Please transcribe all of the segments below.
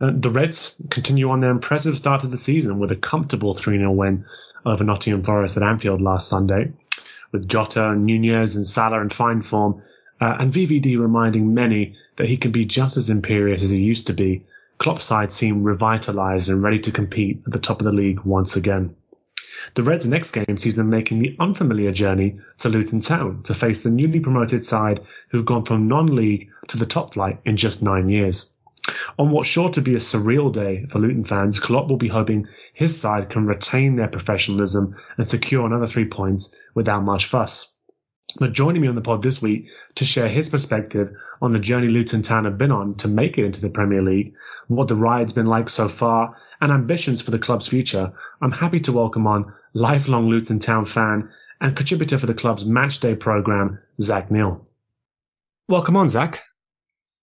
Uh, the Reds continue on their impressive start to the season with a comfortable 3 0 win over Nottingham Forest at Anfield last Sunday, with Jota, Nunez, and Salah in fine form, uh, and VVD reminding many that he can be just as imperious as he used to be. Klopp's side seem revitalised and ready to compete at the top of the league once again. The Reds' next game sees them making the unfamiliar journey to Luton Town to face the newly promoted side who've gone from non-league to the top flight in just nine years. On what's sure to be a surreal day for Luton fans, Klopp will be hoping his side can retain their professionalism and secure another three points without much fuss. But joining me on the pod this week to share his perspective on the journey Luton Town have been on to make it into the Premier League, what the ride's been like so far, and ambitions for the club's future, I'm happy to welcome on lifelong Luton Town fan and contributor for the club's matchday program, Zac Neal. Welcome on, Zac.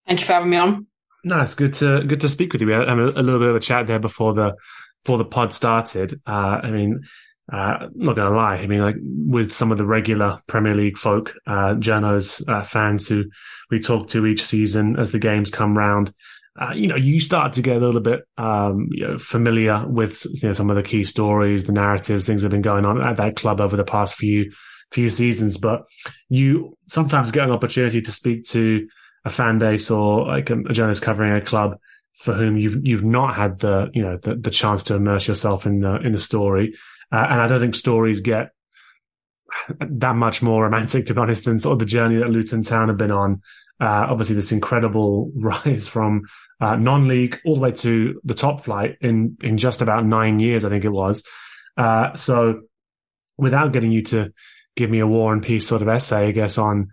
Thank you for having me on. No, it's good to good to speak with you. We had a, a little bit of a chat there before the before the pod started. Uh, I mean, uh, not gonna lie. I mean, like with some of the regular Premier League folk, uh, journos, uh, fans who we talk to each season as the games come round. Uh, you know, you start to get a little bit um, you know, familiar with you know, some of the key stories, the narratives, things that have been going on at that club over the past few few seasons. But you sometimes get an opportunity to speak to a fan base or like a, a journalist covering a club for whom you've you've not had the you know the, the chance to immerse yourself in the in the story, uh, and I don't think stories get that much more romantic to be honest than sort of the journey that Luton Town have been on. Uh, obviously, this incredible rise from uh, non-league all the way to the top flight in in just about nine years, I think it was. Uh, so, without getting you to give me a war and peace sort of essay, I guess on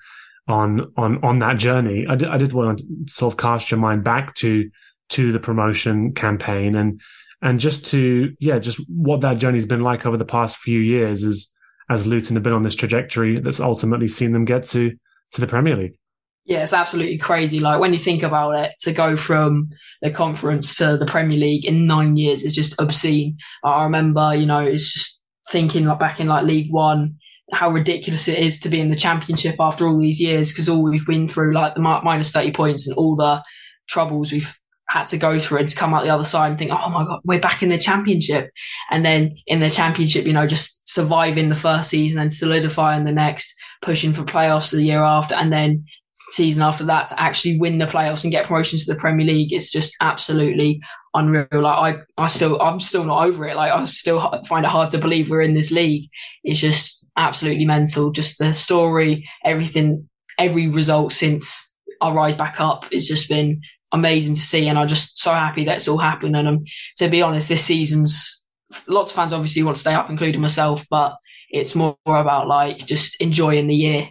on on on that journey. I did, I did want to sort of cast your mind back to to the promotion campaign and and just to yeah, just what that journey's been like over the past few years as as Luton have been on this trajectory that's ultimately seen them get to to the Premier League. Yeah, it's absolutely crazy. Like when you think about it, to go from the conference to the Premier League in nine years is just obscene. I remember, you know, it's just thinking like back in like League One, how ridiculous it is to be in the championship after all these years because all we've been through, like the minus 30 points and all the troubles we've had to go through and to come out the other side and think, oh my God, we're back in the championship. And then in the championship, you know, just surviving the first season and solidifying the next, pushing for playoffs the year after, and then season after that to actually win the playoffs and get promotions to the Premier League. It's just absolutely unreal. Like I, I still, I'm still not over it. Like I still find it hard to believe we're in this league. It's just absolutely mental. Just the story, everything, every result since our rise back up has just been amazing to see. And I'm just so happy that's all happened. And um, to be honest, this season's lots of fans obviously want to stay up, including myself, but it's more about like just enjoying the year.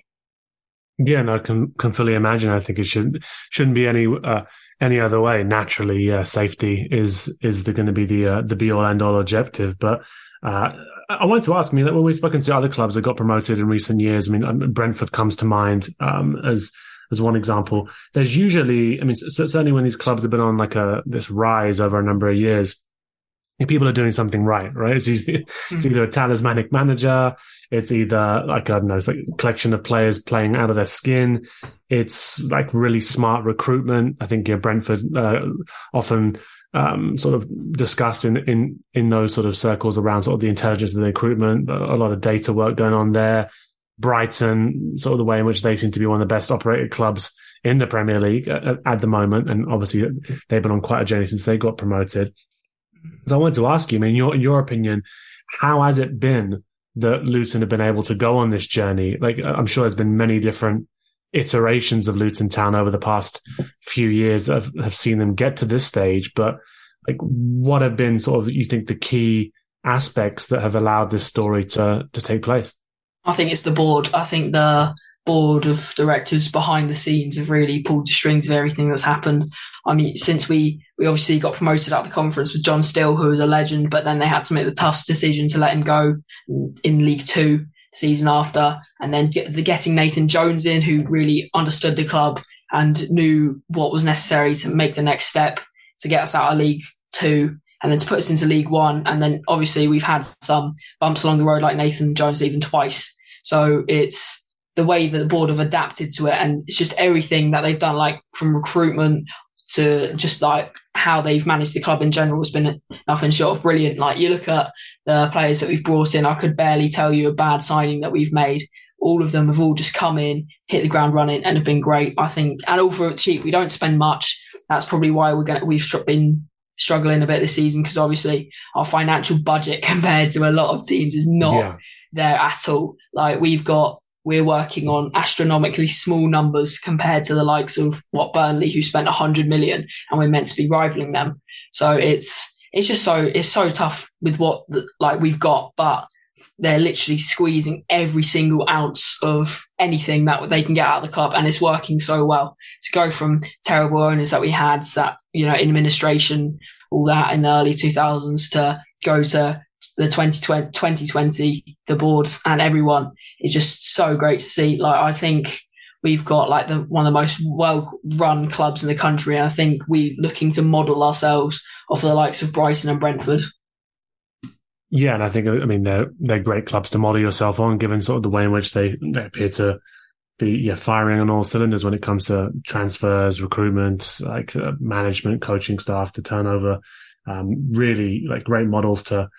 Yeah, no, I can can fully imagine. I think it should shouldn't be any uh, any other way. Naturally, uh, safety is is going to be the uh, the be all end all objective. But uh, I wanted to ask. I mean, when we've spoken to other clubs that got promoted in recent years, I mean, um, Brentford comes to mind um, as as one example. There's usually, I mean, certainly when these clubs have been on like a this rise over a number of years, people are doing something right, right? It's, either, mm-hmm. it's either a talismanic manager, it's either like I don't know, it's like a collection of players playing out of their skin. It's like really smart recruitment. I think Brentford uh, often um, sort of discussed in, in, in those sort of circles around sort of the intelligence of the recruitment, a lot of data work going on there. Brighton, sort of the way in which they seem to be one of the best operated clubs in the Premier League at, at the moment. And obviously they've been on quite a journey since they got promoted. So I wanted to ask you, I mean, your your opinion, how has it been that Luton have been able to go on this journey? Like, I'm sure there's been many different iterations of Luton Town over the past few years that have, have seen them get to this stage. But like, what have been sort of you think the key aspects that have allowed this story to to take place? I think it's the board. I think the board of directors behind the scenes have really pulled the strings of everything that's happened. I mean, since we we obviously got promoted of the conference with John Still, who was a legend, but then they had to make the tough decision to let him go in League Two season after, and then get the getting Nathan Jones in, who really understood the club and knew what was necessary to make the next step to get us out of League Two and then to put us into League One. And then obviously we've had some bumps along the road, like Nathan Jones even twice. So it's the way that the board have adapted to it, and it's just everything that they've done, like from recruitment to just like how they've managed the club in general has been nothing short of brilliant. Like you look at the players that we've brought in, I could barely tell you a bad signing that we've made. All of them have all just come in, hit the ground running, and have been great. I think, and all for cheap. We don't spend much. That's probably why we're gonna we've been struggling a bit this season because obviously our financial budget compared to a lot of teams is not yeah. there at all. Like we've got we're working on astronomically small numbers compared to the likes of what Burnley, who spent 100 million, and we're meant to be rivaling them. So it's it's just so it's so tough with what like we've got, but they're literally squeezing every single ounce of anything that they can get out of the club, and it's working so well. To go from terrible owners that we had, that you know, administration, all that in the early 2000s, to go to the 2020, 2020 the boards and everyone is just so great to see. Like I think we've got like the one of the most well run clubs in the country, and I think we're looking to model ourselves off of the likes of Brighton and Brentford. Yeah, and I think I mean they're they're great clubs to model yourself on, given sort of the way in which they, they appear to be yeah firing on all cylinders when it comes to transfers, recruitment, like uh, management, coaching staff, the turnover. Um, really like great models to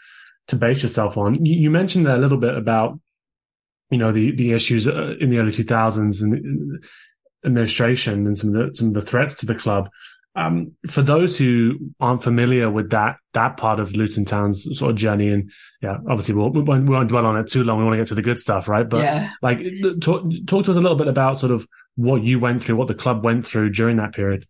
to base yourself on. You, you mentioned a little bit about you know the the issues uh, in the early 2000s and administration and some of the some of the threats to the club. Um, for those who aren't familiar with that that part of Luton Town's sort of journey, and yeah, obviously we'll, we won't, we won't dwell on it too long. We want to get to the good stuff, right? But yeah. like, talk, talk to us a little bit about sort of what you went through, what the club went through during that period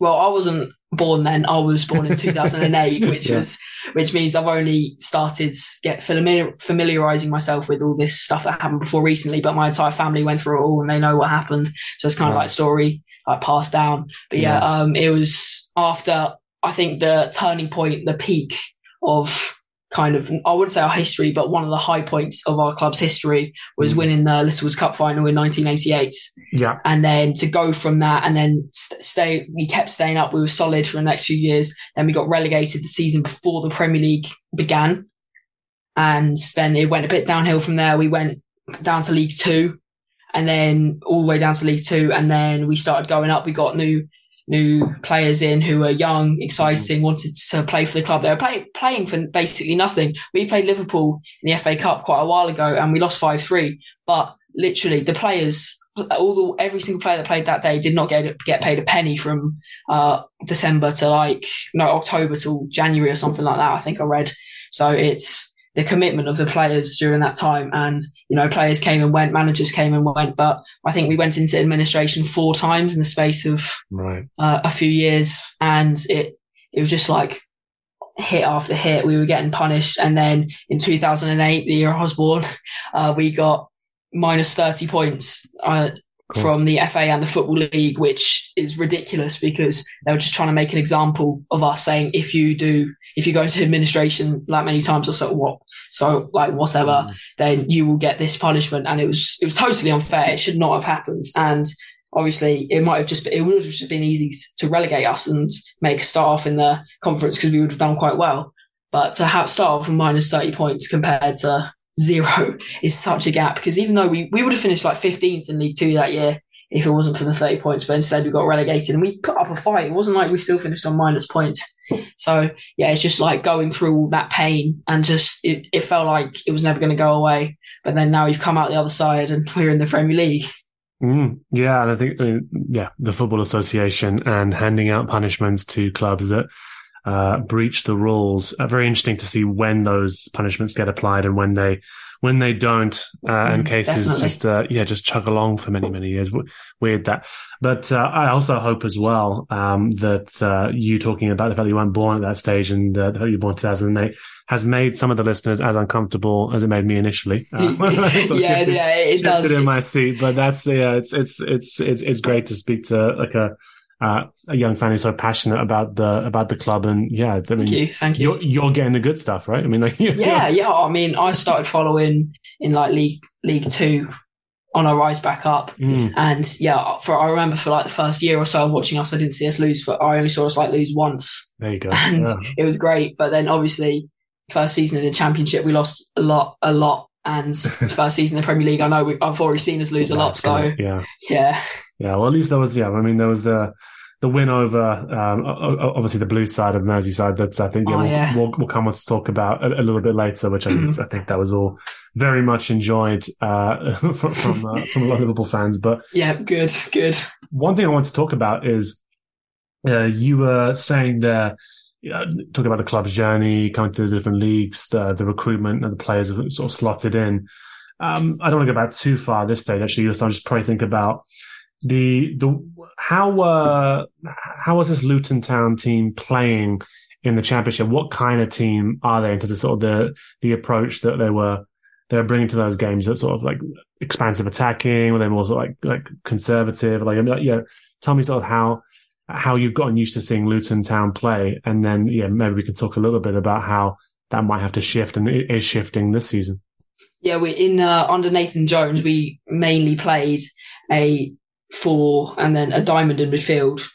well, I wasn't born then. I was born in 2008, which yeah. was, which means I've only started get familiar, familiarizing myself with all this stuff that happened before recently. But my entire family went through it all, and they know what happened. So it's kind right. of like story like passed down. But yeah, yeah, um, it was after I think the turning point, the peak of kind of I wouldn't say our history, but one of the high points of our club's history was mm. winning the Littlewoods Cup final in 1988. Yeah, and then to go from that and then stay, we kept staying up. We were solid for the next few years. Then we got relegated the season before the Premier League began, and then it went a bit downhill from there. We went down to League Two, and then all the way down to League Two, and then we started going up. We got new new players in who were young, exciting, wanted to play for the club. They were play, playing for basically nothing. We played Liverpool in the FA Cup quite a while ago and we lost 5 3. But literally, the players, all the, every single player that played that day did not get get paid a penny from uh, December to like, no, October till January or something like that. I think I read. So it's, the commitment of the players during that time. And, you know, players came and went, managers came and went, but I think we went into administration four times in the space of right. uh, a few years. And it, it was just like hit after hit. We were getting punished. And then in 2008, the year I was born, uh, we got minus 30 points. Uh, from the FA and the Football League, which is ridiculous because they were just trying to make an example of us saying if you do if you go to administration like many times or so what so like whatever mm. then you will get this punishment. And it was it was totally unfair. It should not have happened. And obviously it might have just been, it would have just been easy to relegate us and make a start off in the conference because we would have done quite well. But to have start off with minus 30 points compared to zero is such a gap. Because even though we, we would have finished like 15th in League Two that year if it wasn't for the 30 points, but instead we got relegated and we put up a fight. It wasn't like we still finished on minus points. So yeah, it's just like going through all that pain and just it, it felt like it was never going to go away. But then now we've come out the other side and we're in the Premier League. Mm, yeah, and I think I mean, yeah, the Football Association and handing out punishments to clubs that uh, breach the rules. Uh, very interesting to see when those punishments get applied and when they when they don't, uh, and Mm, cases definitely. just uh, yeah just chug along for many many years. Weird that, but uh, I also hope as well um, that uh, you talking about the fact that you weren't born at that stage and uh, the fact that you were born in 2008 has made some of the listeners as uncomfortable as it made me initially. Uh, when I sort of yeah, shifted- yeah, it does. in my seat. But that's yeah, it's it's it's it's it's great to speak to like a uh, a young fan who's so passionate about the about the club and yeah, I mean, Thank you, thank you. you're you're getting the good stuff, right? I mean, like yeah, yeah. I mean, I started following in like League League Two on our rise back up, Mm, and yeah, for I remember for like the first year or so of watching us, I didn't see us lose. For I only saw us like lose once, there you go. and Yeah. it was great. But then obviously, first season in the Championship, we lost a lot, a lot. And first season in the Premier League, I know we, I've already seen us lose a lot. So good. yeah, yeah, yeah. Well, at least there was yeah. I mean, there was the the win over um, obviously the blue side of Merseyside. That's I think yeah, Oh, we'll, yeah. We'll, we'll come on to talk about a, a little bit later, which I, Mhm. I think that was all very much enjoyed uh, from from, uh, from a lot of Liverpool fans. But yeah, good, good. one thing I want to talk about is uh, you were saying there, uh, talking about the club's journey, coming to the different leagues, the, the recruitment and the players have sort of slotted in. Um, I don't want to go back too far at this stage, actually. So I'll just probably think about the the how uh, how was this Luton Town team playing in the championship? What kind of team are they? in terms of sort of the the approach that they were they were bringing to those games, that sort of like expansive attacking, were they more sort of like like conservative? Like, like yeah, tell me sort of how how you've gotten used to seeing Luton Town play, and then yeah, maybe we can talk a little bit about how that might have to shift and it is shifting this season. Yeah, we're in uh, under Nathan Jones, we mainly played a four and then a diamond in midfield,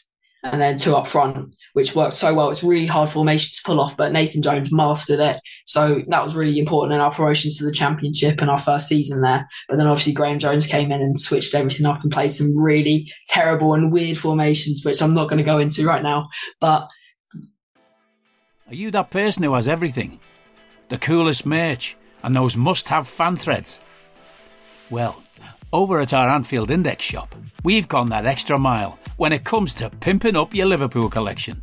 and then two up front, which worked so well. It's really hard formation to pull off, but Nathan Jones mastered it. So that was really important in our promotion to the championship and our first season there. But then obviously Graeme Jones came in and switched everything up and played some really terrible and weird formations, which I'm not going to go into right now. But Are you that person who has everything? The coolest merch and those must have fan threads? Well, over at our Anfield Index shop, we've gone that extra mile when it comes to pimping up your Liverpool collection.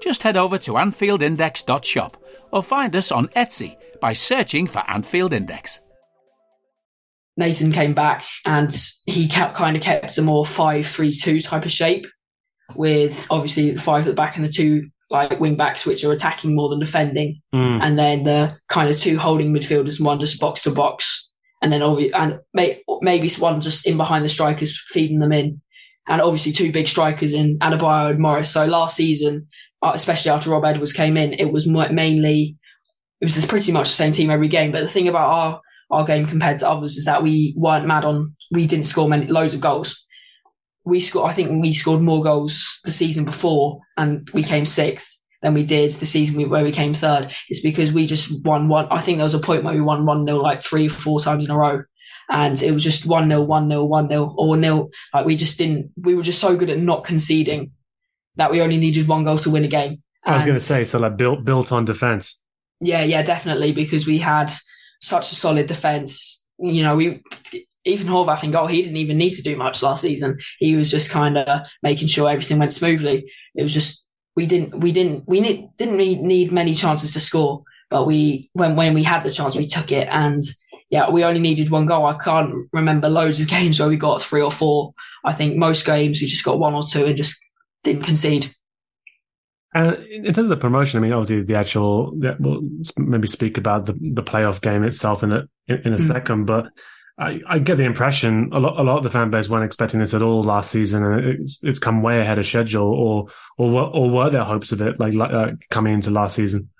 Just head over to AnfieldIndex.shop or find us on Etsy by searching for Anfield Index. Nathan came back and he kept kind of kept a more five three two type of shape, with obviously the five at the back and the two like wing backs which are attacking more than defending, Mm. and then the kind of two holding midfielders and one just box to box, and then obviously and may, maybe one just in behind the strikers feeding them in, and obviously two big strikers in Adebayo and Morris. So last season, Uh, especially after Rob Edwards came in, it was mainly it was pretty much the same team every game. But the thing about our our game compared to others is that we weren't mad on we didn't score many loads of goals. We scored I think we scored more goals the season before and we came sixth than we did the season we, where we came third. It's because we just won one I think there was a point where we won one nil like three or four times in a row. And it was just one nil, one nil, one nil, or nil. Like we just didn't we were just so good at not conceding that we only needed one goal to win a game. I was going to say, so like built built on defense. yeah, yeah, definitely because we had such a solid defense. You know, we even Horvath in goal, he didn't even need to do much last season. He was just kind of making sure everything went smoothly. It was just we didn't we didn't we need, didn't need, need many chances to score, but we when when we had the chance, we took it. And yeah, we only needed one goal. I can't remember loads of games where we got three or four. I think most games we just got one or two and just didn't concede. And in terms of the promotion, I mean, obviously the actual, we'll maybe speak about the, the playoff game itself in a, in, a Mm. second, but I, I get the impression a lot, a lot of the fan base weren't expecting this at all last season and it's, it's come way ahead of schedule or, or, were- or were there hopes of it like, uh, coming into last season?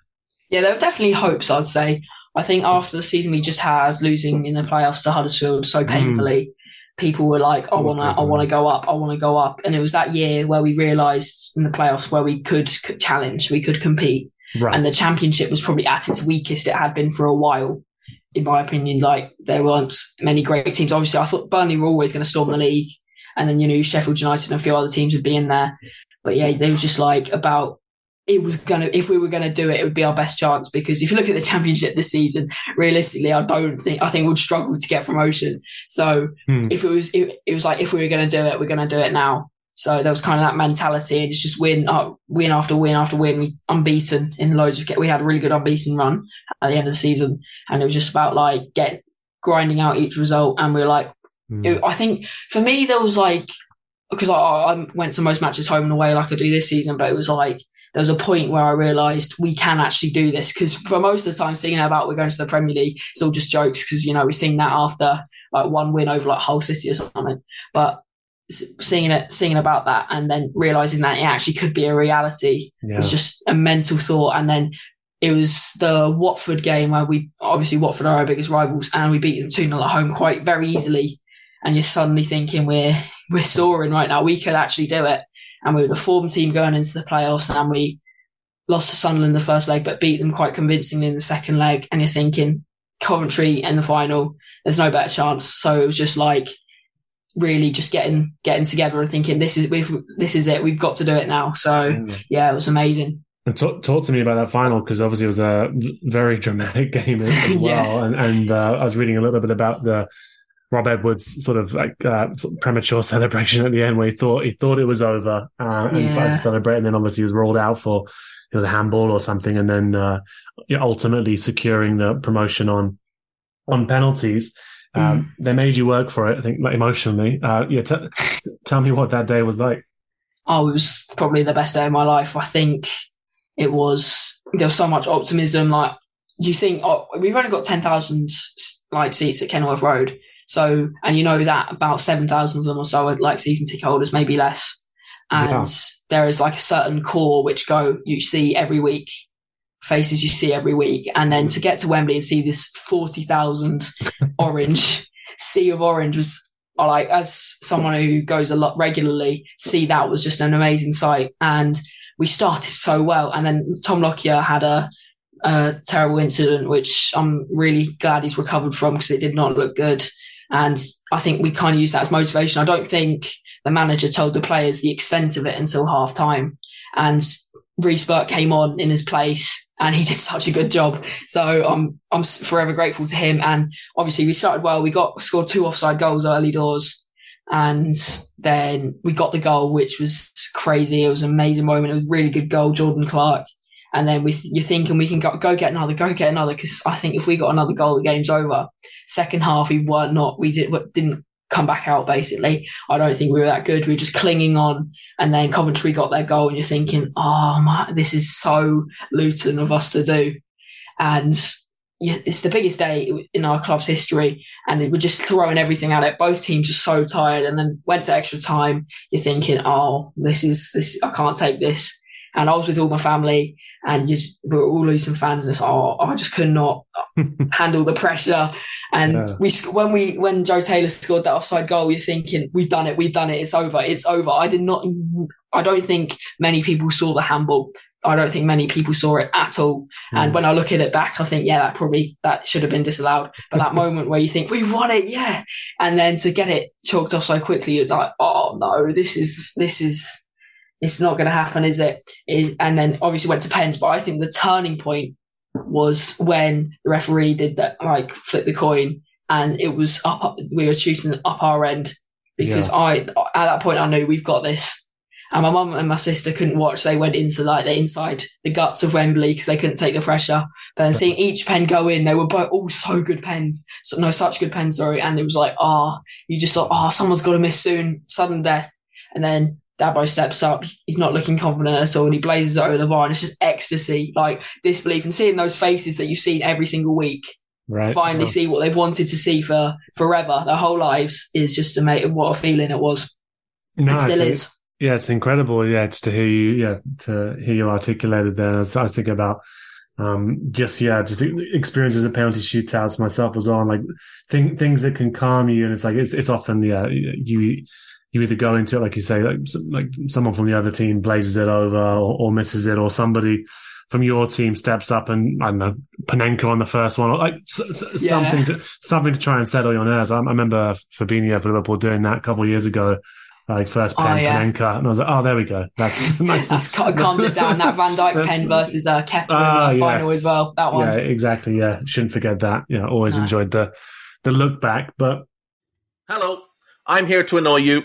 Yeah, there were definitely hopes, I'd say. I think after the season we just had, losing in the playoffs to Huddersfield so painfully, people were like, "I want to, I want to go up, I want to go up." And it was that year where we realised in the playoffs where we could challenge, we could compete, Right. And the championship was probably at its weakest it had been for a while, in my opinion. Like there weren't many great teams. Obviously, I thought Burnley were always going to storm the league, and then you know Sheffield United and a few other teams would be in there. But yeah, they was just like about it was gonna if we were gonna do it, it would be our best chance because if you look at the championship this season, realistically, I don't think I think we'd struggle to get promotion. So Hmm. if it was it, it was like if we were gonna do it, we're gonna do it now. So there was kind of that mentality, and it's just win, uh, win after win after win. We unbeaten in loads of. We had a really good unbeaten run at the end of the season, and it was just about like get grinding out each result. And we were like, Hmm. it- I think for me there was like because I, I went to most matches home and away like I do this season, but it was like there was a point where I realised we can actually do this because for most of the time singing about we're going to the Premier League, it's all just jokes because you know we sing that after like one win over like Hull City or something, but singing it, singing about that, and then realising that it actually could be a reality yeah. was just a mental thought. And then it was the Watford game where we obviously Watford are our biggest rivals and we beat them 2 0 at home quite very easily. And you're suddenly thinking we're we're soaring right now. We could actually do it. And we were the form team going into the playoffs and we lost to Sunderland the first leg, but beat them quite convincingly in the second leg. And you're thinking Coventry in the final, there's no better chance. So it was just like really just getting getting together and thinking this is we've this is it. We've got to do it now. So Mm. yeah, it was amazing. And talk, talk to me about that final because obviously it was a very dramatic game as well. Yes. And, and uh, I was reading a little bit about the Rob Edwards sort of like uh, sort of premature celebration at the end where he thought he thought it was over uh, and Yeah. to celebrate, and then obviously he was ruled out for you know the handball or something, and then uh, yeah, ultimately securing the promotion on on penalties. Mm. Um, They made you work for it, I think, like emotionally. Uh, yeah, t- tell me what that day was like. oh, it was probably the best day of my life. I think it was, there was so much optimism. Like, you think, oh, we've only got 10,000 like seats at Kenilworth Road. So, and you know that about 7,000 of them or so are like season ticket holders, maybe less. And Yeah. there is like a certain core which go, you see every week, faces you see every week. And then to get to Wembley and see this 40,000 orange, sea of orange was like as someone who goes a lot regularly, see that was just an amazing sight. And we started so well. And then Tom Lockyer had a, a terrible incident, which I'm really glad he's recovered from because it did not look good. And I think we kind of use that as motivation. I don't think the manager told the players the extent of it until half time. And Reece Burke came on in his place and he did such a good job. So I'm, I'm forever grateful to him. And obviously we started well. We got scored two offside goals early doors. And then we got the goal, which was crazy. It was an amazing moment. It was a really good goal, Jordan Clark. And then we, you're thinking we can go, go get another, go get another. Cause I think if we got another goal, the game's over. Second half, we were not, we did, didn't come back out basically. I don't think we were that good. We were just clinging on. And then Coventry got their goal and you're thinking, oh my, this is so Luton of us to do. And it's the biggest day in our club's history, and we're just throwing everything at it. Both teams are so tired, and then went to extra time. You're thinking, "Oh, this is this. I can't take this." And I was with all my family, and just we were all Luton fans, and it's, oh, I just could not handle the pressure. And Yeah. we when we when Joe Taylor scored that offside goal, you're thinking, "We've done it. We've done it. It's over. It's over." I did not. I don't think many people saw the handball. I don't think many people saw it at all. And Mm. when I look at it back, I think, yeah, that probably that should have been disallowed. But that moment where you think we won it, yeah, and then to get it chalked off so quickly, you're like, oh no, this is this is it's not going to happen, is it? It- And then obviously went to pens, but I think the turning point was when the referee did that, like flip the coin, and it was up. We were shooting up our end because I at that point I knew we've got this. And my mum and my sister couldn't watch. They went into like the inside the guts of Wembley because they couldn't take the pressure. But then seeing each pen go in, they were both all so good pens. So, no, such good pens, sorry. And it was like, ah, you just thought, oh, someone's got to miss soon, sudden death. And then Dabo steps up. He's not looking confident at all, and he blazes it over the bar. And it's just ecstasy, like disbelief, and seeing those faces that you've seen every single week right. finally Well, see what they've wanted to see for forever, their whole lives, is just amazing. What a feeling it was. no, it still is. Yeah, it's incredible. Yeah, just to hear you, yeah, to hear you articulated there. I was, I was thinking about, um, just, yeah, just experiences of penalty shootouts myself was on like thing, things that can calm you. And it's like, it's, it's often, yeah, you, you either go into it, like you say, like, like someone from the other team blazes it over or, or misses it or somebody from your team steps up and I don't know Panenka on the first one, like yeah. something to something to try and settle your nerves. I, I remember Fabinho for Liverpool doing that a couple of years ago. Like first pen, oh, yeah. Panenka, and I was like, "Oh, there we go. That's that's, that's calmed it down." That Van Dijk pen versus uh, Kepa in the ah, final as well. That one, yeah, exactly. Yeah, shouldn't forget that. Yeah, always no. enjoyed the the look back. But hello, I'm here to annoy you.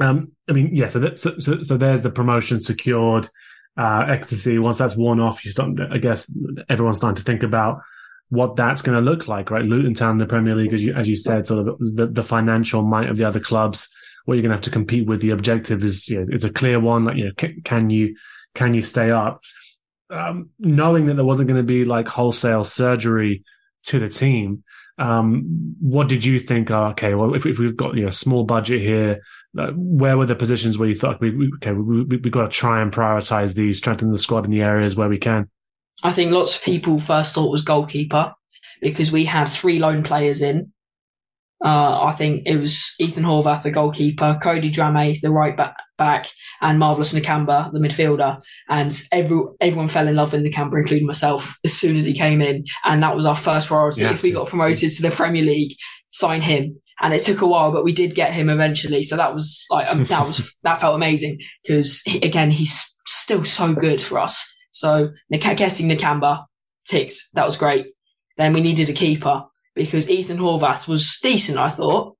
Um, I mean, yeah. So, that, so, so, so there's the promotion secured. Uh, ecstasy. Once that's worn off, you start. I guess everyone's starting to think about what that's going to look like, right? Luton Town, the Premier League, as you as you said, sort of the, the financial might of the other clubs. What you're going to have to compete with. The objective is, you know, it's a clear one. Like, you know, can, can you can you stay up? Um, knowing that there wasn't going to be like wholesale surgery to the team, um, what did you think? Oh, okay, well, if, if we've got you know a small budget here, uh, where were the positions where you thought we, we okay we, we, we got to try and prioritize these, strengthen the squad in the areas where we can? I think lots of people first thought was goalkeeper because we had three loan players in. Uh, I think it was Ethan Horvath, the goalkeeper, Cody Drameh, the right back, back, and Marvelous Nakamba, the midfielder. And every, everyone fell in love with Nakamba, including myself, as soon as he came in. And that was our first priority. if we got promoted to the Premier League, sign him and it took a while, but we did get him eventually. So that was like um, that was that felt amazing because he, again he's still so good for us. So guessing Nakamba ticked that was great. Then we needed a keeper because Ethan Horvath was decent, I thought,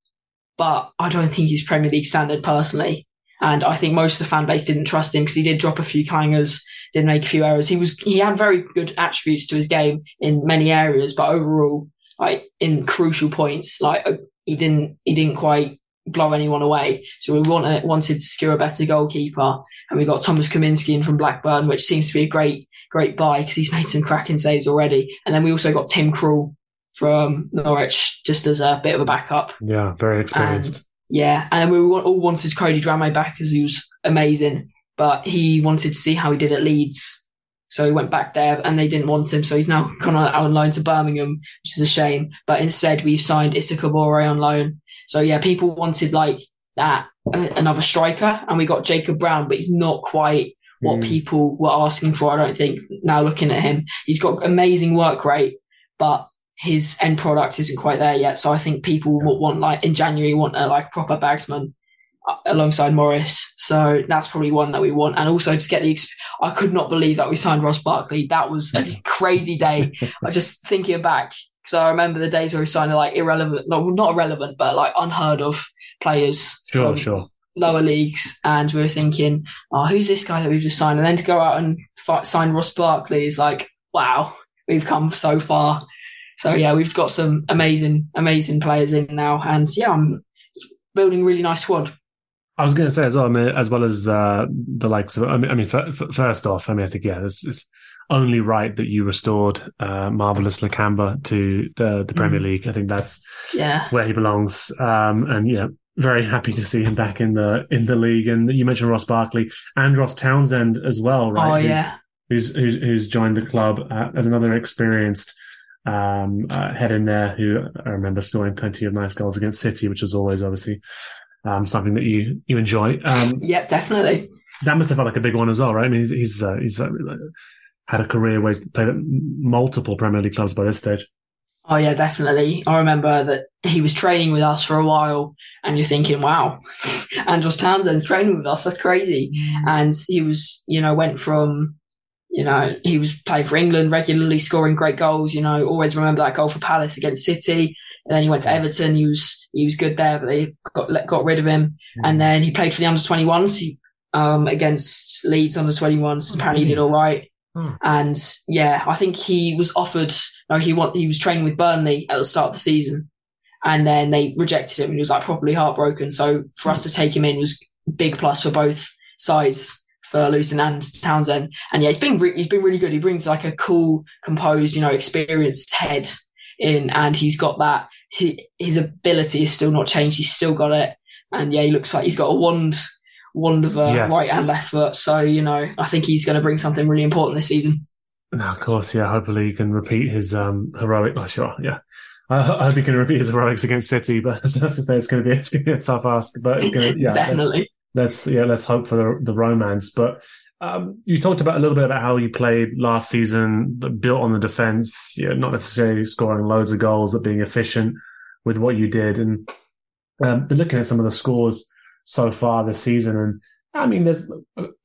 but I don't think he's Premier League standard personally. And I think most of the fan base didn't trust him because he did drop a few clangers, didn't make a few errors. He was he had very good attributes to his game in many areas, but overall, like in crucial points, like he didn't he didn't quite blow anyone away. So we wanted wanted to secure a better goalkeeper, and we got Thomas Kaminski in from Blackburn, which seems to be a great great buy because he's made some cracking saves already. And then we also got Tim Krul from Norwich just as a bit of a backup. Yeah, very experienced. And, yeah, and we all wanted Cody Drameh back because he was amazing, but he wanted to see how he did at Leeds so he went back there and they didn't want him. So he's now gone out on loan to Birmingham, which is a shame. But instead, we've signed Issa Kabore on loan. So yeah, people wanted like that, uh, another striker. And we got Jacob Brown, but he's not quite what mm. people were asking for. I don't think now looking at him, he's got amazing work rate, but his end product isn't quite there yet. So I think people want like in January want a like proper bagsman alongside Morris. So that's probably one that we want. And also to get the, I could not believe that we signed Ross Barkley. That was a crazy day. I just thinking back because I remember the days where we signed like irrelevant, no, not irrelevant, but like unheard of players. Sure, sure. Lower leagues, and we were thinking, oh, who's this guy that we've just signed? And then to go out and fight, sign Ross Barkley is like, wow, we've come so far. So yeah, we've got some amazing, amazing players in now, and yeah, I'm building really nice squad. I was going to say as well, I mean, as well as uh, the likes of, I mean, I mean f- f- first off, I mean, I think yeah, it's, it's only right that you restored uh, marvelous Nakamba to the the Premier mm. League. I think that's yeah where he belongs. Um, and yeah, very happy to see him back in the in the league. And you mentioned Ross Barkley and Ross Townsend as well, right? Oh yeah, who's who's, who's joined the club uh, as another experienced um, uh, head in there who I remember scoring plenty of nice goals against City, which is always obviously um, something that you you enjoy. Um, yeah, definitely. That must have felt like a big one as well, right? I mean, he's he's, uh, he's uh, had a career where he's played at multiple Premier League clubs by this stage. Oh yeah, definitely. I remember that he was training with us for a while, and you're thinking, "Wow, Andros Townsend's training with us. That's crazy." And he was, you know, went from you know, he was playing for England regularly, scoring great goals. You know, always remember that goal for Palace against City. And then he went to Everton. He was he was good there, but they got got rid of him. Mm-hmm. And then he played for the under 21s um, against Leeds under 21s. Apparently, he did all right. Hmm. And yeah, I think he was offered. No, he want he was training with Burnley at the start of the season, and then they rejected him. And he was like properly heartbroken. So for us to take him in was big plus for both sides for Luton and Townsend. And yeah, he's been re- he's been really good. He brings like a cool, composed, you know, experienced head in, and he's got that. He, his ability is still not changed. He's still got it, and yeah, he looks like he's got a wand, wand of a yes. right and left foot. So you know, I think he's going to bring something really important this season. No, of course, yeah. Hopefully, he can repeat his um, heroic. Oh, sure, yeah. I, hope he can repeat his heroics against City, but as I say, it's going to be, it's going to be a tough ask. But it's going to, yeah, definitely let's yeah let's hope for the, the romance. But um, you talked about a little bit about how you played last season, built on the defense, you know, not necessarily scoring loads of goals, but being efficient with what you did. And um, been looking at some of the scores so far this season, and I mean, there's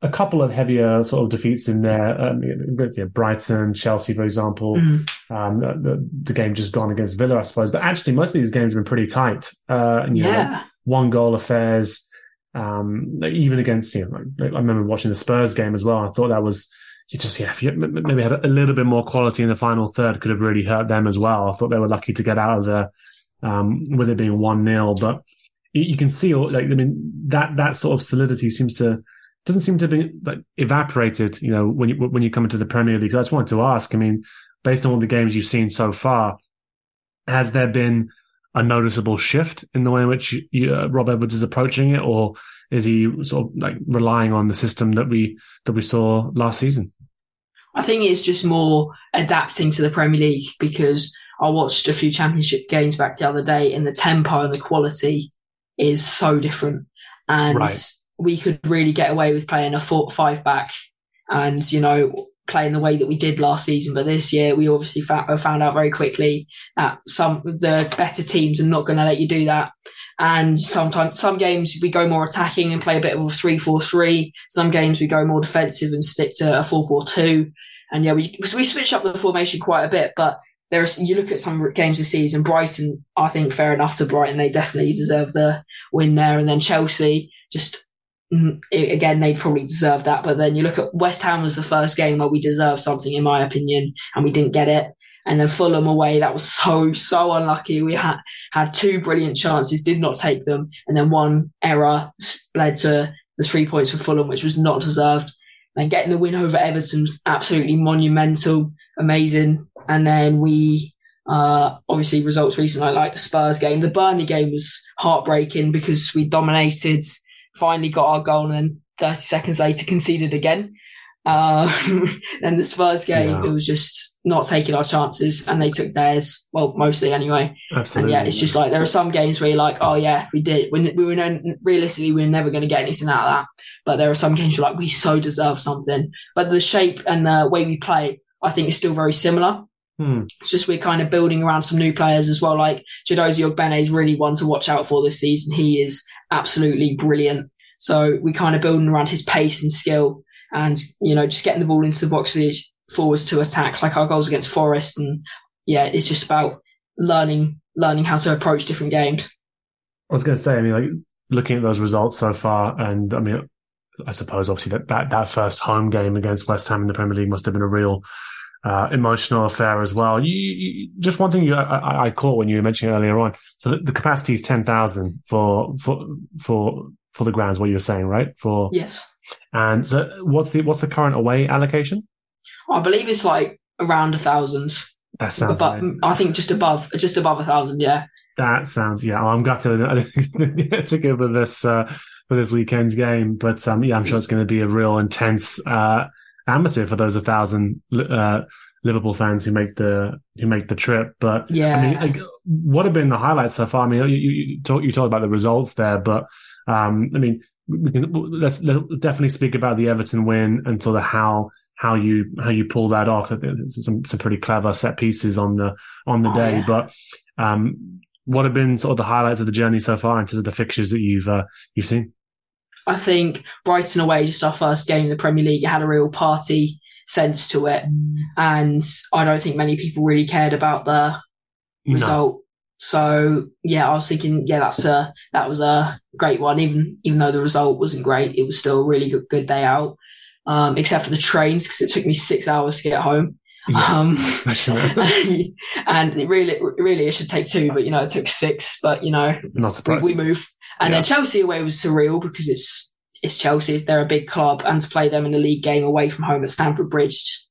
a couple of heavier sort of defeats in there. Um, you know, Brighton, Chelsea, for example. Mm. Um, the, the, game just gone against Villa, I suppose. But actually, most of these games have been pretty tight. Uh, and, yeah. Know, one goal affairs. Um, even against, you know, like, I remember watching the Spurs game as well. I thought that was, you just, yeah, if you maybe had a little bit more quality in the final third, could have really hurt them as well. I thought they were lucky to get out of there, um, with it being 1 0. But you, can see, like, I mean, that, that sort of solidity seems to, doesn't seem to be like evaporated, you know, when you, when you come into the Premier League. I just wanted to ask, I mean, based on all the games you've seen so far, has there been a noticeable shift in the way in which you, uh, Rob Edwards is approaching it, or is he sort of like relying on the system that we that we saw last season? I think it's just more adapting to the Premier League because I watched a few Championship games back the other day, and the tempo and the quality is so different, and right. we could really get away with playing a four five back, and you know playing the way that we did last season. But this year, we obviously found, uh, found out very quickly that some of the better teams are not going to let you do that. And sometimes some games we go more attacking and play a bit of a three-four-three. Some games we go more defensive and stick to a four-four-two. And yeah, we we switch up the formation quite a bit, but there's you look at some games this season. Brighton, I think, fair enough to Brighton. They definitely deserve the win there, and then Chelsea just again, they probably deserve that. But then you look at West Ham was the first game where we deserved something, in my opinion, and we didn't get it. And then Fulham away, that was so so unlucky. We had had two brilliant chances, did not take them, and then one error led to the three points for Fulham, which was not deserved. And getting the win over Everton was absolutely monumental, amazing. And then we uh, obviously results recently, like the Spurs game, the Burnley game was heartbreaking because we dominated finally got our goal and then 30 seconds later conceded again. Uh, then the Spurs game, yeah. it was just not taking our chances and they took theirs. Well, mostly anyway. Absolutely. And yeah, it's just like there are some games where you're like, oh yeah, we did. We, we were realistically, we are never going to get anything out of that. But there are some games where like, we so deserve something. But the shape and the way we play, I think is still very similar. Hmm. It's just we're kind of building around some new players as well. Like Chiedozie Ogbene is really one to watch out for this season. He is absolutely brilliant. So we're kind of building around his pace and skill, and you know just getting the ball into the box for the forwards to attack, like our goals against Forest. And yeah, it's just about learning learning how to approach different games. I was going to say, I mean, like looking at those results so far, and I mean, I suppose obviously that, that, that first home game against West Ham in the Premier League must have been a real uh, emotional affair as well. You, you, just one thing you, I, I, caught when you were mentioning earlier on. So the, the capacity is 10,000 for, for, for, for the grounds, what you were saying, right? For, yes. And so what's the, what's the current away allocation? I believe it's like around a thousand. That sounds but nice. I think just above, just above a thousand. Yeah. That sounds, yeah. I'm gutted to give for this, uh, for this weekend's game, but, um, yeah, I'm sure it's going to be a real intense, uh, atmosphere for those a thousand uh, Liverpool fans who make the who make the trip. But yeah, I mean, like, what have been the highlights so far? I mean, you, you talk you talk about the results there, but um, I mean, we can let's, let's definitely speak about the Everton win and sort of how how you how you pull that off. Some some pretty clever set pieces on the on the oh, day, yeah. but um, what have been sort of the highlights of the journey so far in terms of the fixtures that you've uh, you've seen? I think Brighton away, just our first game in the Premier League, had a real party sense to it, and I don't think many people really cared about the No. result. So yeah, I was thinking, yeah, that's a that was a great one. Even even though the result wasn't great, it was still a really good, good day out. Um, except for the trains because it took me six hours to get home. Yeah. Um, and it really, really, it should take two, but you know, it took six. But you know, Not we, we move. And then Chelsea away was surreal because it's it's Chelsea. They're a big club, and to play them in the league game away from home at Stamford Bridge, just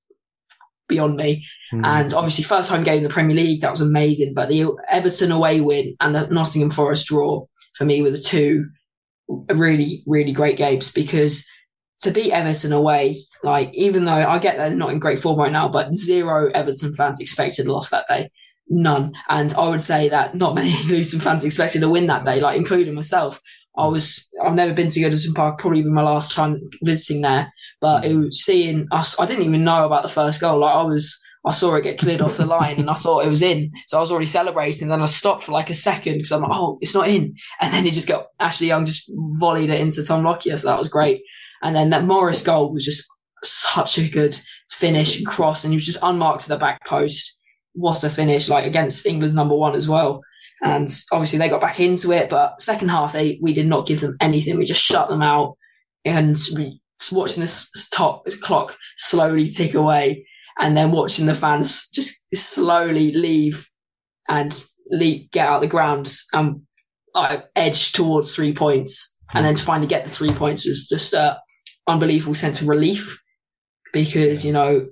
beyond me. Mm. And obviously, first home game in the Premier League, that was amazing. But the Everton away win and the Nottingham Forest draw for me were the two really, really great games because to beat Everton away, like even though I get they're not in great form right now, but zero Everton fans expected a loss that day. None. And I would say that not many Luton fans expected a win that day, like including myself. I was I've never been to Goodison Park, probably been my last time visiting there. But it mm. was seeing us I didn't even know about the first goal. Like I was I saw it get cleared off the line and I thought it was in. So I was already celebrating. Then I stopped for like a second because I'm like, oh, it's not in. And then he just got Ashley Young just volleyed it into Tom Lockyer. So that was great. And then that Morris goal was just such a good finish and cross. And he was just unmarked to the back post. What a finish, like against England's number one as well. And obviously they got back into it, but second half they we did not give them anything. We just shut them out and we watching this top clock slowly tick away and then watching the fans just slowly leave and leave, get out of the ground and like edge towards three points. And then to finally get the three points was just a unbelievable sense of relief because, you know,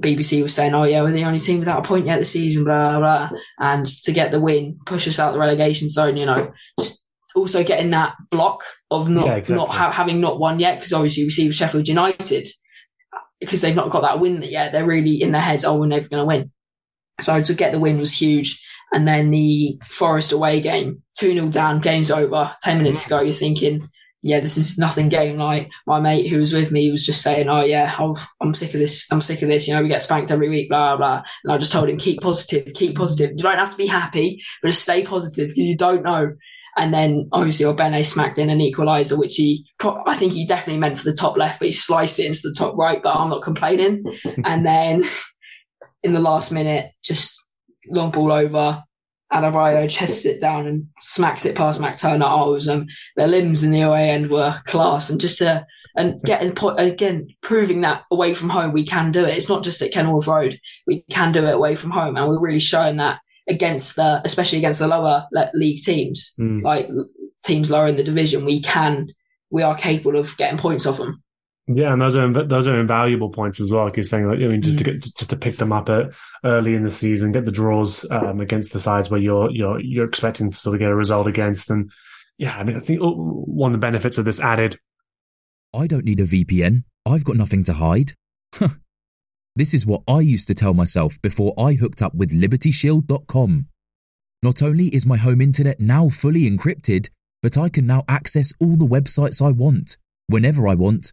BBC was saying, oh, yeah, we're the only team without a point yet this season, blah, blah, blah. And to get the win, push us out the relegation zone, you know, just also getting that block of not, Yeah, exactly. not ha- having not won yet. Because obviously we see with Sheffield United, uh, because they've not got that win yet, they're really in their heads, oh, we're never going to win. So to get the win was huge. And then the Forest away game, 2 0 down, game's over. 10 minutes mm. ago, you're thinking, yeah, this is nothing game. Like my mate who was with me was just saying, oh, yeah, I've, I'm sick of this. I'm sick of this. You know, we get spanked every week, blah, blah. And I just told him, keep positive, keep positive. You don't have to be happy, but just stay positive because you don't know. And then obviously Ogbene smacked in an equaliser, which he, pro- I think he definitely meant for the top left, but he sliced it into the top right, but I'm not complaining. and then in the last minute, just long ball over. Adebayo chests it down and smacks it past Matt Turner. Oh, was, um, their limbs in the away end were class, and just to and getting po- again proving that away from home we can do it. It's not just at Kenilworth Road; we can do it away from home, and we're really showing that against the, especially against the lower league teams, Mm. like teams lower in the division. We can, we are capable of getting points off them. Yeah, and those are inv- those are invaluable points as well. Like you're saying, like I mean, just to Mm. get just to pick them up at, early in the season, get the draws um, against the sides where you're you're you're expecting to sort of get a result against, and yeah, I mean, I think oh, one of the benefits of this added I don't need a VPN. I've got nothing to hide. Huh. this is what I used to tell myself before I hooked up with LibertyShield.com. Not only is my home internet now fully encrypted, but I can now access all the websites I want, whenever I want,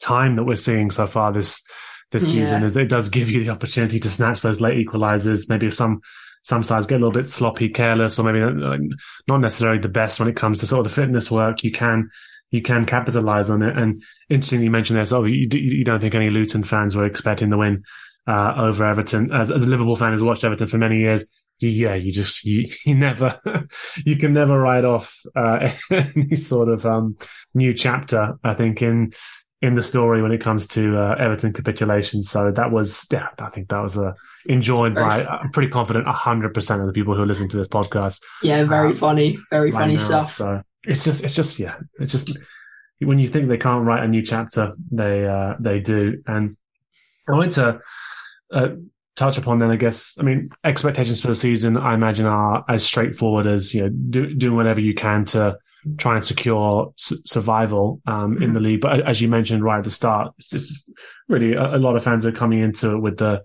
Time that we're seeing so far this this season Yeah. is it does give you the opportunity to snatch those late equalizers. Maybe if some some sides get a little bit sloppy, careless, or maybe not, not necessarily the best when it comes to sort of the fitness work, you can you can capitalize on it. And interestingly, you mentioned this. Oh, you, you don't think any Luton fans were expecting the win uh, over Everton? As, as a Liverpool fan who's watched Everton for many years, yeah, you just you, you never you can never write off uh, any sort of um, new chapter. I think in in the story when it comes to uh, Everton capitulation. So that was, yeah, I think that was uh, enjoyed by, I'm pretty confident, 100% of the people who are listening to this podcast. Yeah, very um, funny, very funny now, stuff. So it's just, it's just, yeah, it's just, when you think they can't write a new chapter, they, uh, they do. And I wanted to, uh, touch upon then, I guess, I mean, expectations for the season, I imagine are as straightforward as, you know, do, doing whatever you can to, try and secure survival um, mm-hmm. in the mm-hmm. league. But as you mentioned right at the start, it's just really a, a, lot of fans are coming into it with the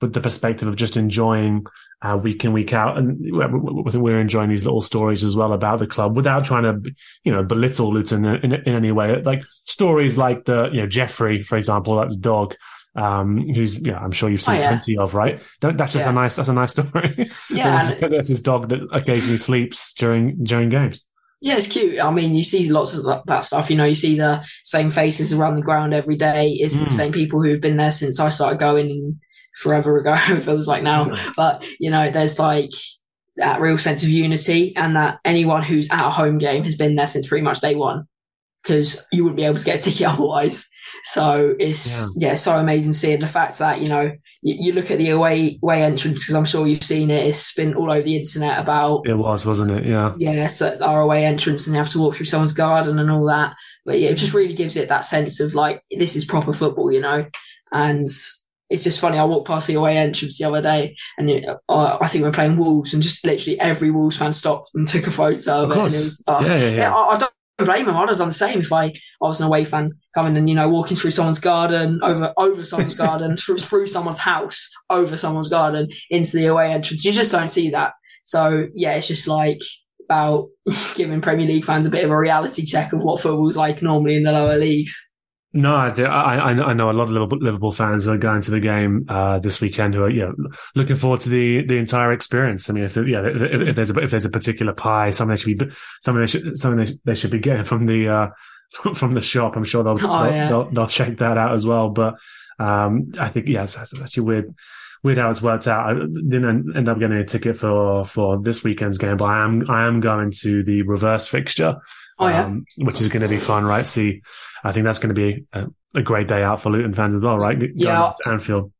with the perspective of just enjoying uh, week in week out, and we're enjoying these little stories as well about the club without trying to you know belittle Luton in, in, in any way. Like stories like the you know Jeffrey, for example, like the dog um, who's yeah, I'm sure you've seen oh, yeah. plenty of, right? That's just yeah. a nice that's a nice story. Yeah, there's this dog that occasionally sleeps during during games. Yeah, it's cute. I mean, you see lots of that, stuff. You know, you see the same faces around the ground every day. It's mm. the same people who've been there since I started going forever ago. It feels like now, mm. but you know, there's like that real sense of unity, and that anyone who's at a home game has been there since pretty much day one, because you wouldn't be able to get a ticket otherwise. So it's yeah. yeah, so amazing seeing the fact that you know you, you look at the away away entrance because I'm sure you've seen it. It's been all over the internet about it was, wasn't it? Yeah, yeah. So our away entrance and you have to walk through someone's garden and all that. But yeah, it just really gives it that sense of like this is proper football, you know. And it's just funny. I walked past the away entrance the other day, and it, uh, I think we're playing Wolves, and just literally every Wolves fan stopped and took a photo of, of it. And it was, uh, yeah, yeah, yeah. I, I, don't blame him. I'd have done the same if I, I was an away fan coming and you know walking through someone's garden, over over someone's garden, through, through someone's house, over someone's garden into the away entrance. You just don't see that. So yeah, it's just like about giving Premier League fans a bit of a reality check of what football's like normally in the lower leagues. No, I, I, I know a lot of Liverpool, Liverpool fans are going to the game uh, this weekend who are yeah looking forward to the the entire experience. I mean, if yeah if, if, there's a if there's a particular pie, something they should be something they should something they, they should be getting from the uh, from the shop, I'm sure they'll oh, they'll, yeah. they'll, they'll, check that out as well. But um, I think yes, yeah, it's actually weird weird how it's worked out. I didn't end up getting a ticket for for this weekend's game, but I am I am going to the reverse fixture Oh, yeah. Um, which is going to be fun, right? See, I think that's going to be a, a, great day out for Luton fans as well, right? yeah. Anfield.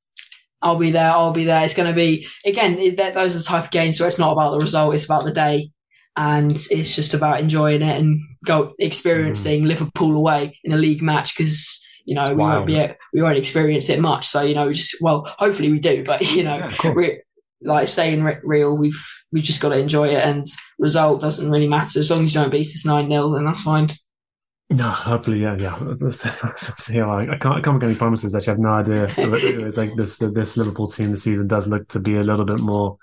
I'll be there. I'll be there. It's going to be, again, those are the type of games where it's not about the result, it's about the day. And it's just about enjoying it and go experiencing mm. Liverpool away in a league match because you know we won't be we won't experience it much. So you know we just well hopefully we do, but you know yeah, like saying real, we've we've just got to enjoy it, and result doesn't really matter as long as you don't beat us nine 0 then that's fine. No, hopefully, yeah, yeah. yeah I can't, I can't make any promises. Actually, I have no idea. It's like this, this Liverpool team this season does look to be a little bit more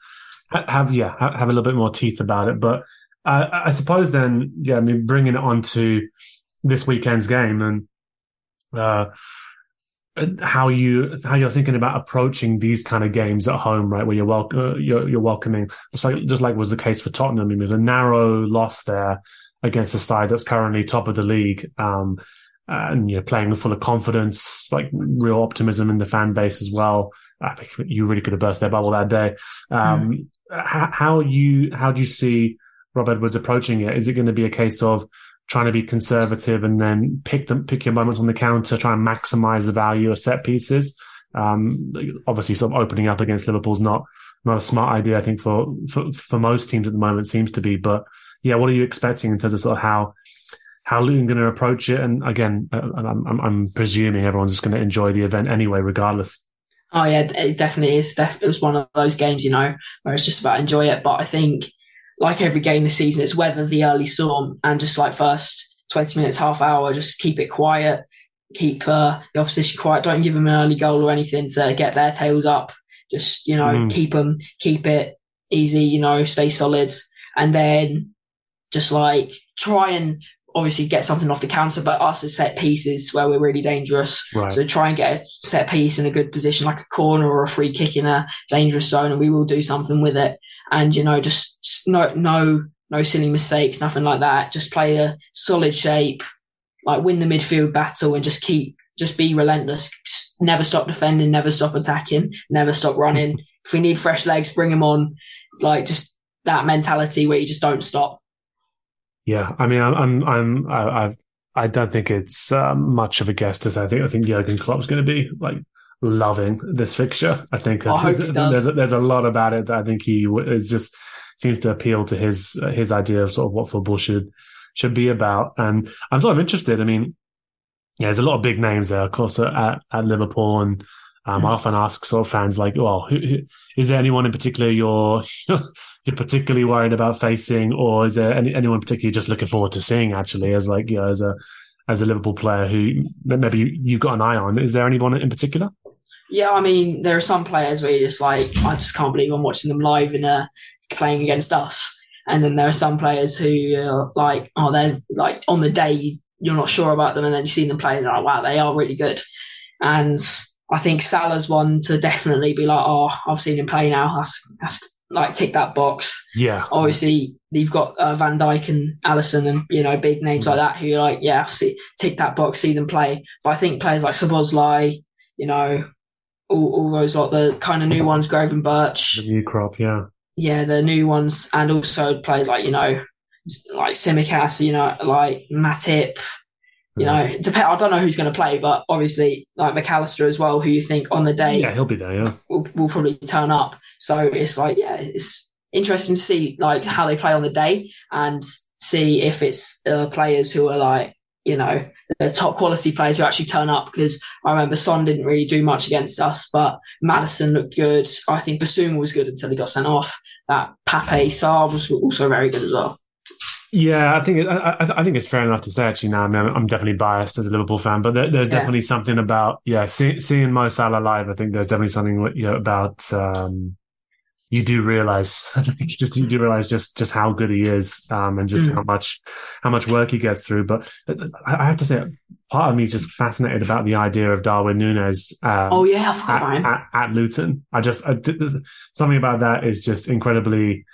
have, yeah, have a little bit more teeth about it. But uh, I suppose then, yeah, I mean, bringing it on to this weekend's game and uh, how you how you're thinking about approaching these kind of games at home, right? Where you're welcome, uh, you're, you're welcoming, just like just like was the case for Tottenham. I mean, there's a narrow loss there against a side that's currently top of the league, um, and you're playing full of confidence, like real optimism in the fan base as well. You really could have burst their bubble that day. Um, mm. how, how you how do you see Rob Edwards approaching it? Is it going to be a case of trying to be conservative and then pick them, pick your moments on the counter, try and maximize the value of set pieces. Um, obviously sort of opening up against Liverpool's not, not a smart idea, I think for, for, for most teams at the moment seems to be, but yeah, what are you expecting in terms of sort of how, how Luton going to approach it? And again, uh, I'm, I'm, I'm presuming everyone's just going to enjoy the event anyway, regardless. Oh yeah, it definitely is. It was one of those games, you know, where it's just about enjoy it. But I think like every game this season, it's weather the early storm and just like first 20 minutes, half hour, just keep it quiet, keep uh, the opposition quiet. Don't give them an early goal or anything to get their tails up. Just, you know, mm. keep them, keep it easy, you know, stay solid. And then just like try and obviously get something off the counter, but us as set pieces where we're really dangerous. Right. So try and get a set piece in a good position, like a corner or a free kick in a dangerous zone, and we will do something with it and you know just no no no silly mistakes, nothing like that. Just play a solid shape, like win the midfield battle, and just keep just be relentless. Never stop defending, never stop attacking, never stop running. If we need fresh legs, bring them on. It's like just that mentality where you just don't stop. Yeah, I mean, I'm, I'm, I'm I've I don't think it's uh, much of a guess to say. I think I think Jurgen Klopp's going to be like loving this fixture. I think I he does. There's, there's a lot about it that I think he is just seems to appeal to his his idea of sort of what football should should be about. And I'm sort of interested. I mean, yeah, there's a lot of big names there, of course, at, at Liverpool. And um, I often ask sort of fans like, well, who, who, is there anyone in particular you're, you're particularly worried about facing? Or is there any, anyone particularly just looking forward to seeing actually as like, you know, as a, as a Liverpool player who maybe you, you got an eye on? Is there anyone in particular? Yeah, I mean, there are some players where you're just like, I just can't believe I'm watching them live in a playing against us. And then there are some players who are like, oh, they're like on the day you're not sure about them, and then you see them play, and like, wow, they are really good. And I think Salah's one to definitely be like, oh, I've seen him play now. That's that's like tick that box. Yeah. Obviously, you've got uh, Van Dijk and Alisson and you know big names mm-hmm. like that who are like, yeah, see, tick that box, see them play. But I think players like Szoboszlai, you know, all, all those like the kind of new ones, Gravenberch, the new crop, yeah, yeah, the new ones, and also players like you know, like Tsimikas, you know, like Matip. You know, depend. I don't know who's going to play, but obviously, like Mac Allister as well, who you think on the day, yeah, he'll be there. Yeah, will, will probably turn up. So it's like, yeah, it's interesting to see like how they play on the day and see if it's uh, players who are like, you know, the top quality players who actually turn up. Because I remember Son didn't really do much against us, but Maddison looked good. I think Bissouma was good until he got sent off that Pape Sarr was also very good as well. Yeah, I think it, I, I, think it's fair enough to say actually. Now, I mean, I'm definitely biased as a Liverpool fan, but there, there's yeah. definitely something about yeah, see, seeing Mo Salah live. I think there's definitely something you know, about um, you do realize just you do realize just just how good he is um, and just mm. how much how much work he gets through. But I, I have to say, part of me is just fascinated about the idea of Darwin Nunez. Um, oh yeah, at, at, at, Luton. I just I, something about that is just incredibly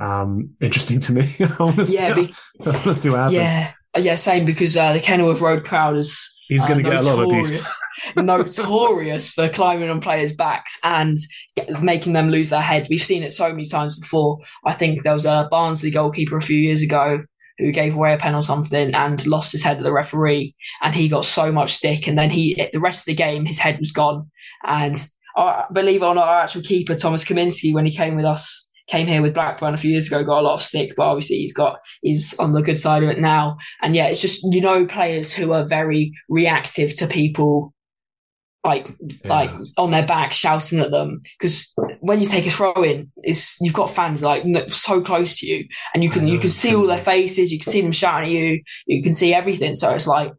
um, interesting to me. Yeah, be, to see what happens. Yeah, yeah, same because uh, the Kenilworth Road crowd is He's going to uh, get a lot of abuse. notorious for climbing on players' backs and get, making them lose their head. We've seen it so many times before. I think there was a Barnsley goalkeeper a few years ago who gave away a pen or something and lost his head at the referee, and he got so much stick. And then he, the rest of the game, his head was gone. And uh, believe it or not, our actual keeper Thomas Kaminski, when he came with us came here with Blackburn a few years ago, got a lot of stick, but obviously he's got he's on the good side of it now. And yeah, it's just you know players who are very reactive to people like yeah. like on their back shouting at them because when you take a throw in it's you've got fans like so close to you and you can you can see all their faces you can see them shouting at you you can see everything so it's like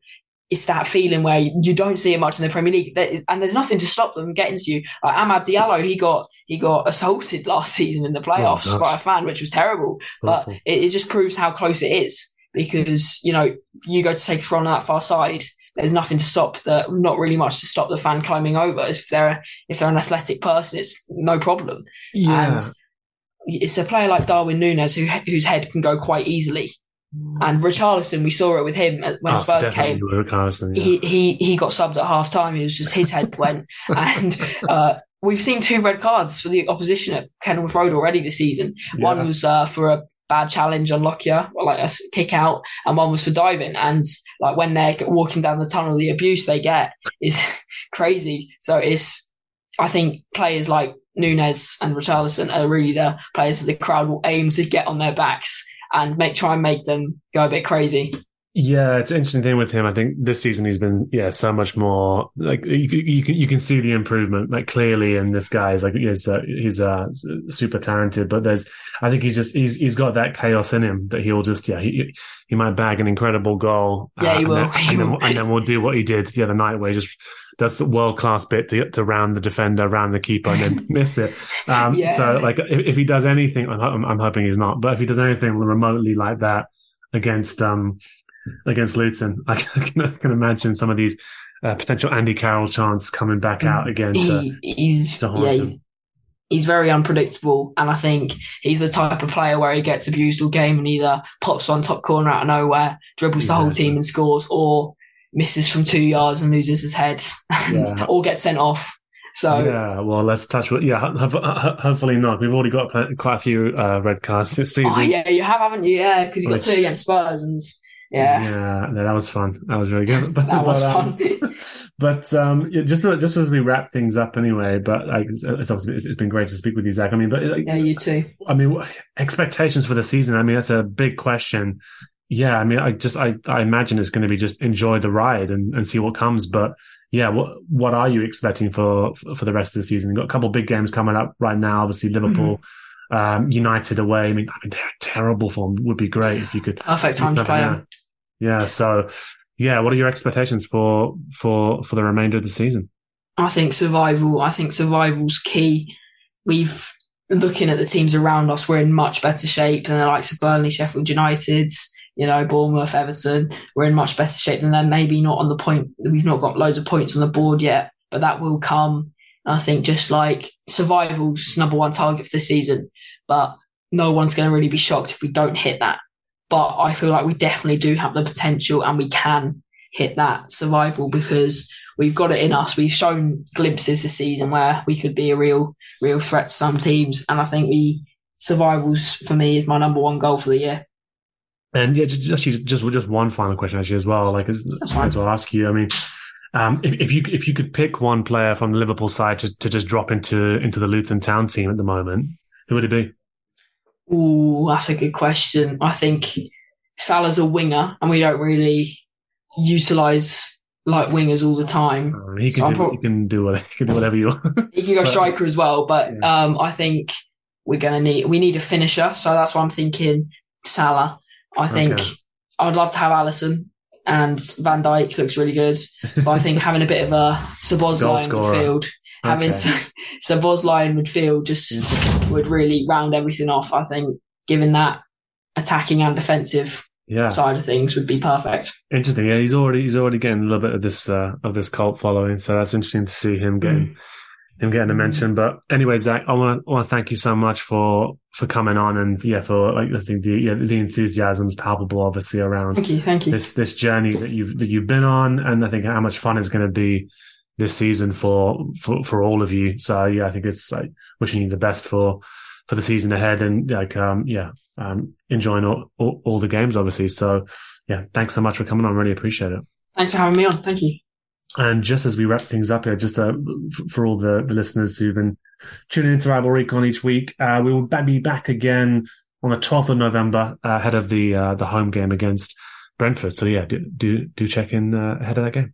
it's that feeling where you don't see it much in the Premier League, and there's nothing to stop them getting to you. Like Amad Diallo, he got he got assaulted last season in the playoffs oh, by a fan, which was terrible. But it, it, just proves how close it is because you know you go to take a on that far side. There's nothing to stop the not really much to stop the fan climbing over. If they're if they're an athletic person, it's no problem. Yeah. And it's a player like Darwin Nunez who whose head can go quite easily. And Richarlison, we saw it with him when oh, Spurs came. Yeah. He he he got subbed at half time. It was just his head went, and uh, we've seen two red cards for the opposition at Kenilworth Road already this season. Yeah. One was uh, for a bad challenge on Lockyer, like a kick out, and one was for diving. And like when they're walking down the tunnel, the abuse they get is crazy. So it's, I think players like Nunez and Richarlison are really the players that the crowd will aim to get on their backs and make try and make them go a bit crazy. Yeah, it's an interesting thing with him. I think this season he's been yeah so much more like you, you can you can see the improvement like clearly. And this guy is like he's uh, he's uh, super talented, but there's I think he's just he's he's got that chaos in him that he'll just yeah he he might bag an incredible goal. Yeah, uh, he will. And then, he and. Then, and then we'll do what he did the other night where he just does a world class bit to to round the defender, round the keeper, and then miss it. Um, yeah. So like if, if, he does anything, I'm, I'm hoping he's not, but if he does anything remotely like that against um against Luton. I can, I can imagine some of these uh, potential Andy Carroll chants coming back out again. To, he, he's, to yeah, he's, he's, very unpredictable, and I think he's the type of player where he gets abused all game and either pops on top corner out of nowhere, dribbles exactly. the whole team and scores, or misses from two yards and loses his head, yeah. or gets sent off. So yeah, well, let's touch. Yeah, hopefully not. We've already got quite a few uh, red cards this season. Oh yeah, you have, haven't you? Yeah, because you got two against Spurs and Yeah. Yeah, no, that was fun. That was really good. But, That was but, um, fun. but um, just just as we wrap things up, anyway. But like, it's, it's obviously it's, it's been great to speak with you, Zac. I mean, but like, yeah, you too. I mean, expectations for the season. I mean, that's a big question. Yeah, I mean, I just I, I imagine it's going to be just enjoy the ride and, and see what comes. But yeah, what what are you expecting for for the rest of the season? You've got a couple of big games coming up right now. Obviously, Liverpool, um, United away. I mean, I mean, they're terrible form. Would be great if you could Perfect time to play yeah. Yeah. So, yeah, what are your expectations for for for the remainder of the season? I think survival. I think survival's key. We've looking at the teams around us. We're in much better shape than the likes of Burnley, Sheffield United's. You know, Bournemouth, Everton. We're in much better shape than them. Maybe not on the point. We've not got loads of points on the board yet, but that will come. And I think just like survival's number one target for this season, but no one's going to really be shocked if we don't hit that. But I feel like we definitely do have the potential and we can hit that survival because we've got it in us. We've shown glimpses this season where we could be a real, real threat to some teams. And I think we survivals for me is my number one goal for the year. And yeah, just actually just just one final question actually as well. Like, That's fine. to ask you. I mean, um, if, if you if you could pick one player from the Liverpool side to, to just drop into into the Luton Town team at the moment, who would it be? Ooh, that's a good question. I think Salah's a winger, and we don't really utilize like wingers all the time. Uh, he can I'm do, prob- he can do what he can do whatever you want. He can go But- striker as well, but Yeah. um, I think we're gonna need we need a finisher. So that's why I'm thinking Salah. I think Okay. I'd love to have Alisson and Van Dijk looks really good, but I think having a bit of a in midfield, having Okay. Szoboszlai in midfield just would really round everything off. I think given that attacking and defensive Yeah, side of things would be perfect. interesting. Yeah, he's already he's already getting a little bit of this uh, of this cult following, so that's interesting to see him getting him getting a mention. But anyway, Zac, I want to want to thank you so much for for coming on and yeah, for like I think the yeah, the enthusiasm's palpable, obviously around Thank you, thank you. this this journey that you've that you've been on, and I think how much fun it's going to be this season for for for all of you. So yeah, I think it's like wishing you the best for for the season ahead, and like um yeah, um enjoying all all, all the games, obviously. So yeah, thanks so much for coming on. Really appreciate it. Thanks for having me on. Thank you. And just as we wrap things up here, just uh, for all the, the listeners who've been tuning into Rival Recon each week, uh, we will be back again on the 12th of November uh, ahead of the uh, the home game against Brentford. So yeah, do do, do check in uh, ahead of that game.